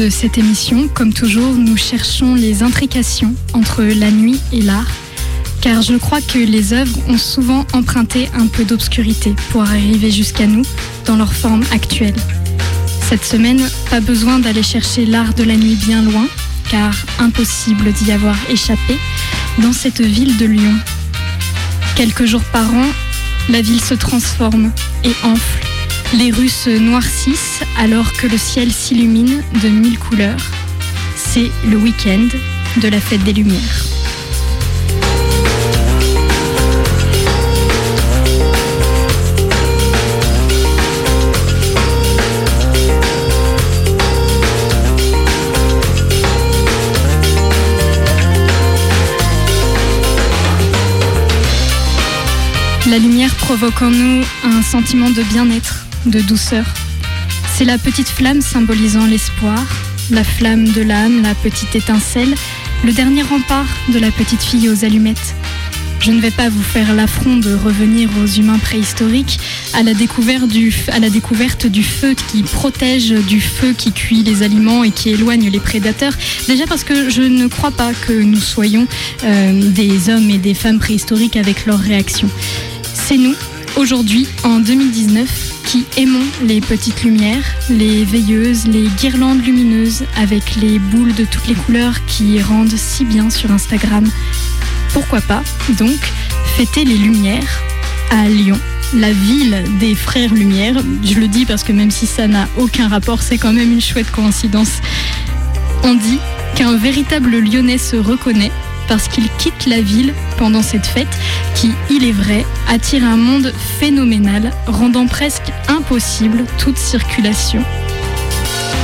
de cette émission, comme toujours, nous cherchons les intrications entre la nuit et l'art, car je crois que les œuvres ont souvent emprunté un peu d'obscurité pour arriver jusqu'à nous dans leur forme actuelle. Cette semaine, pas besoin d'aller chercher l'art de la nuit bien loin, car impossible d'y avoir échappé dans cette ville de Lyon. Quelques jours par an, la ville se transforme et enfle les rues se noircissent alors que le ciel s'illumine de mille couleurs. C'est le week-end de la fête des Lumières. La lumière provoque en nous un sentiment de bien-être de douceur. C'est la petite flamme symbolisant l'espoir, la flamme de l'âme, la petite étincelle, le dernier rempart de la petite fille aux allumettes. Je ne vais pas vous faire l'affront de revenir aux humains préhistoriques, à la, découverte du, feu qui protège du feu qui cuit les aliments et qui éloigne les prédateurs. Déjà parce que je ne crois pas que nous soyons euh, des hommes et des femmes préhistoriques avec leurs réactions. C'est nous, aujourd'hui, en 2019, qui aimons les petites lumières, les veilleuses, les guirlandes lumineuses avec les boules de toutes les couleurs qui rendent si bien sur Instagram. Pourquoi pas, donc, fêter les lumières à Lyon, la ville des frères Lumière. Je le dis parce que même si ça n'a aucun rapport, c'est quand même une chouette coïncidence. On dit qu'un véritable Lyonnais se reconnaît parce qu'il quitte la ville pendant cette fête qui, il est vrai, attire un monde phénoménal, rendant presque impossible toute circulation.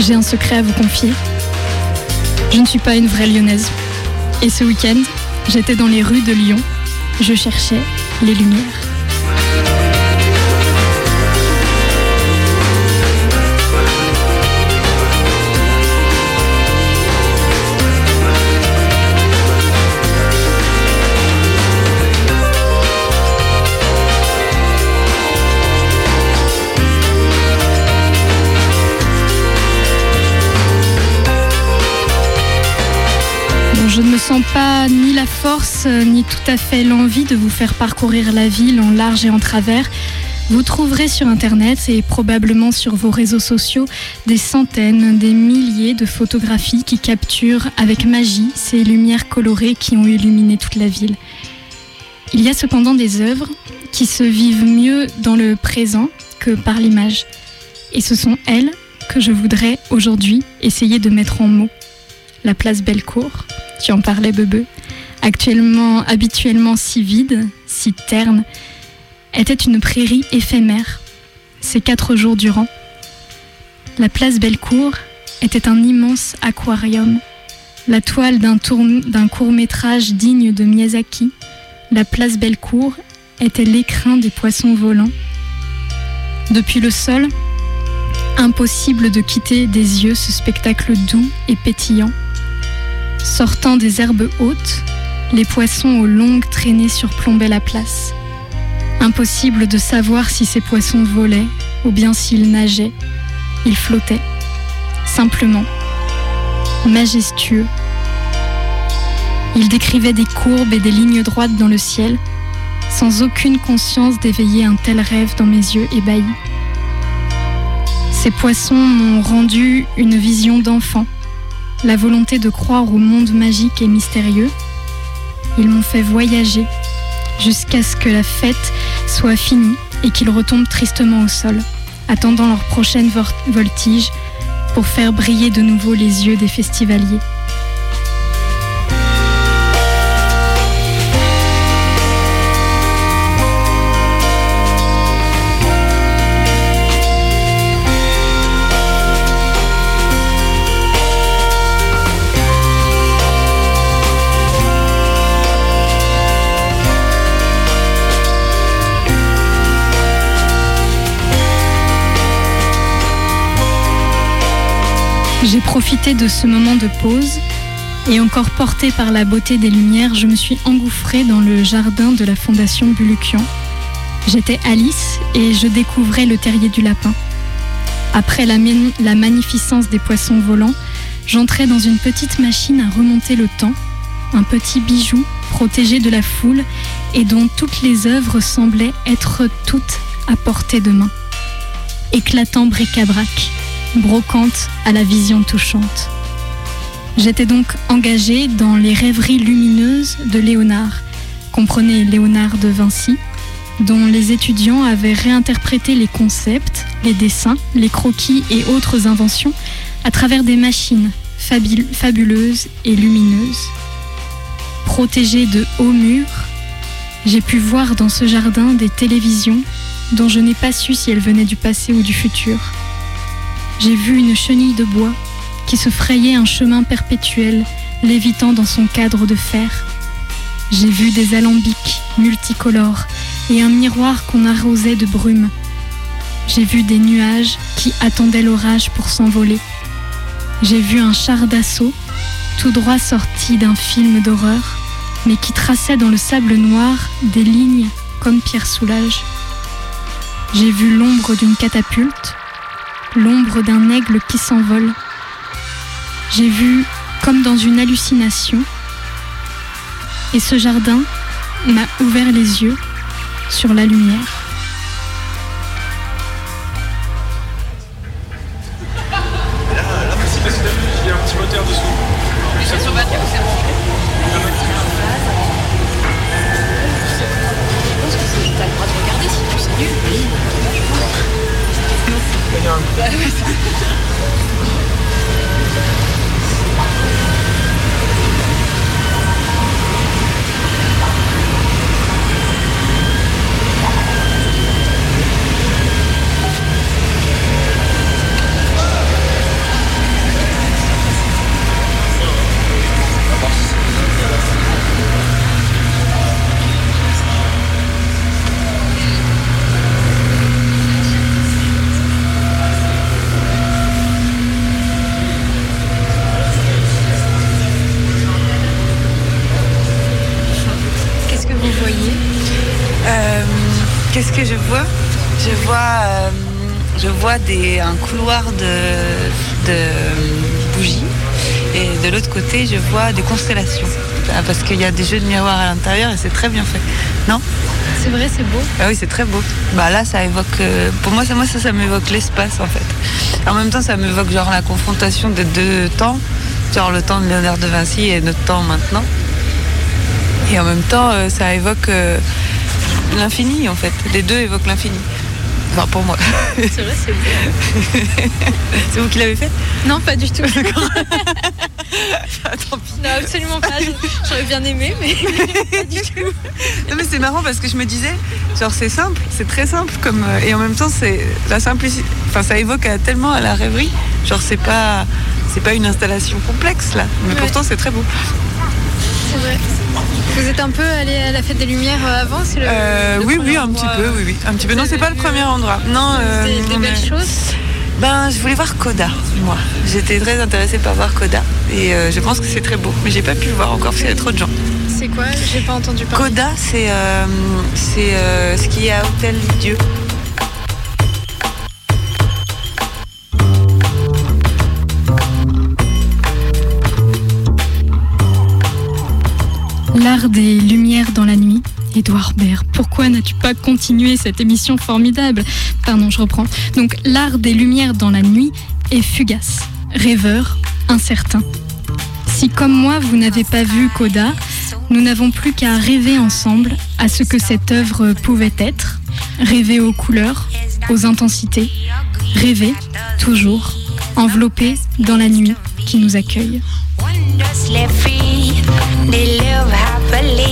J'ai un secret à vous confier. Je ne suis pas une vraie lyonnaise. Et ce week-end, j'étais dans les rues de Lyon. Je cherchais les lumières. Force ni tout à fait l'envie de vous faire parcourir la ville en large et en travers. Vous trouverez sur Internet et probablement sur vos réseaux sociaux des centaines, des milliers de photographies qui capturent avec magie ces lumières colorées qui ont illuminé toute la ville. Il y a cependant des œuvres qui se vivent mieux dans le présent que par l'image. Et ce sont elles que je voudrais aujourd'hui essayer de mettre en mots. La place Bellecour, tu en parlais, Bebe, actuellement, habituellement si vide, si terne, était une prairie éphémère, ces quatre jours durant. La place Bellecour était un immense aquarium, la toile d'un court métrage digne de Miyazaki. La place Bellecour était l'écrin des poissons volants. Depuis le sol, impossible de quitter des yeux ce spectacle doux et pétillant. Sortant des herbes hautes, les poissons aux longues traînées surplombaient la place. Impossible de savoir si ces poissons volaient ou bien s'ils nageaient. Ils flottaient, simplement, majestueux. Ils décrivaient des courbes et des lignes droites dans le ciel, sans aucune conscience d'éveiller un tel rêve dans mes yeux ébahis. Ces poissons m'ont rendu une vision d'enfant la volonté de croire au monde magique et mystérieux. Ils m'ont fait voyager jusqu'à ce que la fête soit finie et qu'ils retombent tristement au sol, attendant leur prochaine voltige pour faire briller de nouveau les yeux des festivaliers. J'ai profité de ce moment de pause et encore portée par la beauté des lumières, je me suis engouffrée dans le jardin de la Fondation Bulukian. J'étais Alice et je découvrais le terrier du lapin. Après la, la magnificence des poissons volants, j'entrais dans une petite machine à remonter le temps, un petit bijou protégé de la foule et dont toutes les œuvres semblaient être toutes à portée de main. Éclatant bric-à-brac, brocante à la vision touchante. J'étais donc engagée dans les rêveries lumineuses de Léonard, comprenez Léonard de Vinci, dont les étudiants avaient réinterprété les concepts, les dessins, les croquis et autres inventions à travers des machines fabuleuses et lumineuses. Protégée de hauts murs, j'ai pu voir dans ce jardin des télévisions dont je n'ai pas su si elles venaient du passé ou du futur. J'ai vu une chenille de bois qui se frayait un chemin perpétuel, lévitant dans son cadre de fer. J'ai vu des alambics multicolores et un miroir qu'on arrosait de brume. J'ai vu des nuages qui attendaient l'orage pour s'envoler. J'ai vu un char d'assaut, tout droit sorti d'un film d'horreur, mais qui traçait dans le sable noir des lignes comme Pierre Soulages. J'ai vu l'ombre d'une catapulte, l'ombre d'un aigle qui s'envole. J'ai vu comme dans une hallucination, et ce jardin m'a ouvert les yeux sur la lumière. Un couloir de, bougies et de l'autre côté je vois des constellations ah, parce qu'il y a des jeux de miroirs à l'intérieur et c'est très bien fait. Non? C'est vrai, c'est beau. Ah oui, c'est très beau. Bah là, ça évoque. Euh, pour moi, ça, moi, ça, ça m'évoque l'espace en fait. En même temps, ça m'évoque genre la confrontation des deux temps, genre le temps de Léonard de Vinci et notre temps maintenant. Et en même temps, euh, ça évoque euh, l'infini en fait. Les deux évoquent l'infini. Enfin, pour moi. C'est vrai, c'est beau. c'est vous qui l'avez fait Non, pas du tout. D'accord. Tant pis. Non, absolument pas. J'aurais bien aimé, mais pas du tout. Non, mais c'est marrant parce que je me disais, genre, c'est simple, c'est très simple, comme, euh, et en même temps, c'est la simplicité. Enfin, ça évoque tellement à la rêverie. Genre, c'est pas, c'est pas une installation complexe, là. Mais pourtant, c'est très beau. C'est vrai. Vous êtes un peu allé à la fête des Lumières euh, avant euh, Oui, oui, un petit peu, oui, oui, un petit peu. Non, c'est pas le premier endroit. Non. Euh, des, belles choses. Ben, je voulais voir Coda, moi. J'étais très intéressée par voir Coda et je pense que c'est très beau, mais j'ai pas pu le voir encore parce qu'il y a trop de gens. C'est quoi? J'ai pas entendu parler. Coda, c'est c'est ce qui est à Hôtel Dieu. Des lumières dans la nuit. Édouard Baird, pourquoi n'as-tu pas continué cette émission formidable? Pardon, je reprends. Donc, l'art des lumières dans la nuit est fugace, rêveur, incertain. Si comme moi, vous n'avez pas vu Coda, nous n'avons plus qu'à rêver ensemble à ce que cette œuvre pouvait être, rêver aux couleurs, aux intensités, rêver, toujours, enveloppé dans la nuit qui nous accueille. They live happily.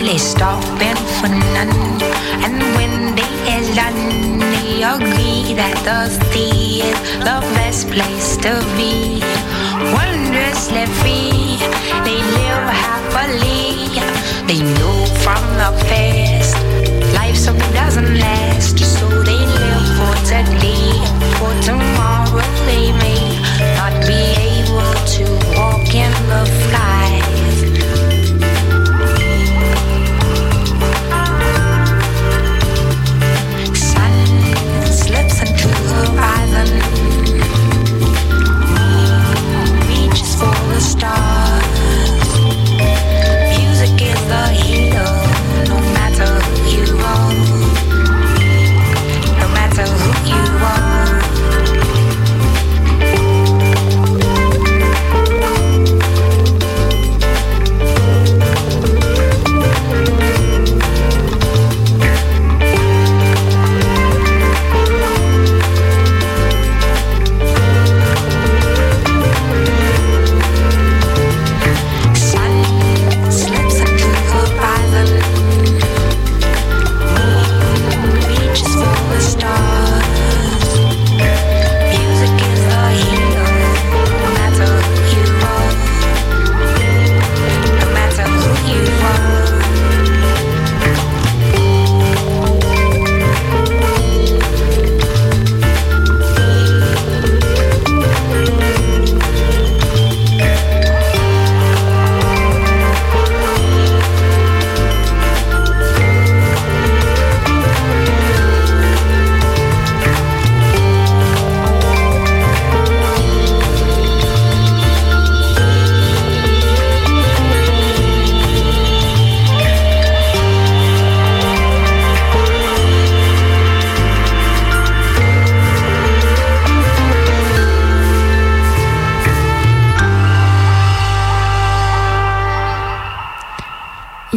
They stopping for none. And when they is done, they agree that the sea is the best place to be. Wondrously free, they live happily. They know from the past, life so doesn't last. So they live for today, for tomorrow they may not be able to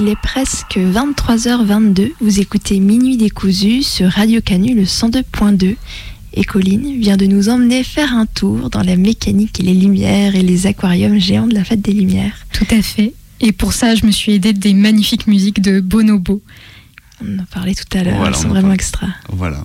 Il est presque 23h22. Vous écoutez Minuit décousu sur Radio Canu le 102.2. Et Colline vient de nous emmener faire un tour dans la mécanique et les lumières et les aquariums géants de la fête des lumières. Tout à fait. Et pour ça, je me suis aidée des magnifiques musiques de Bonobo. On en parlait tout à l'heure, Voilà, elles sont on en vraiment parle. extra. Voilà.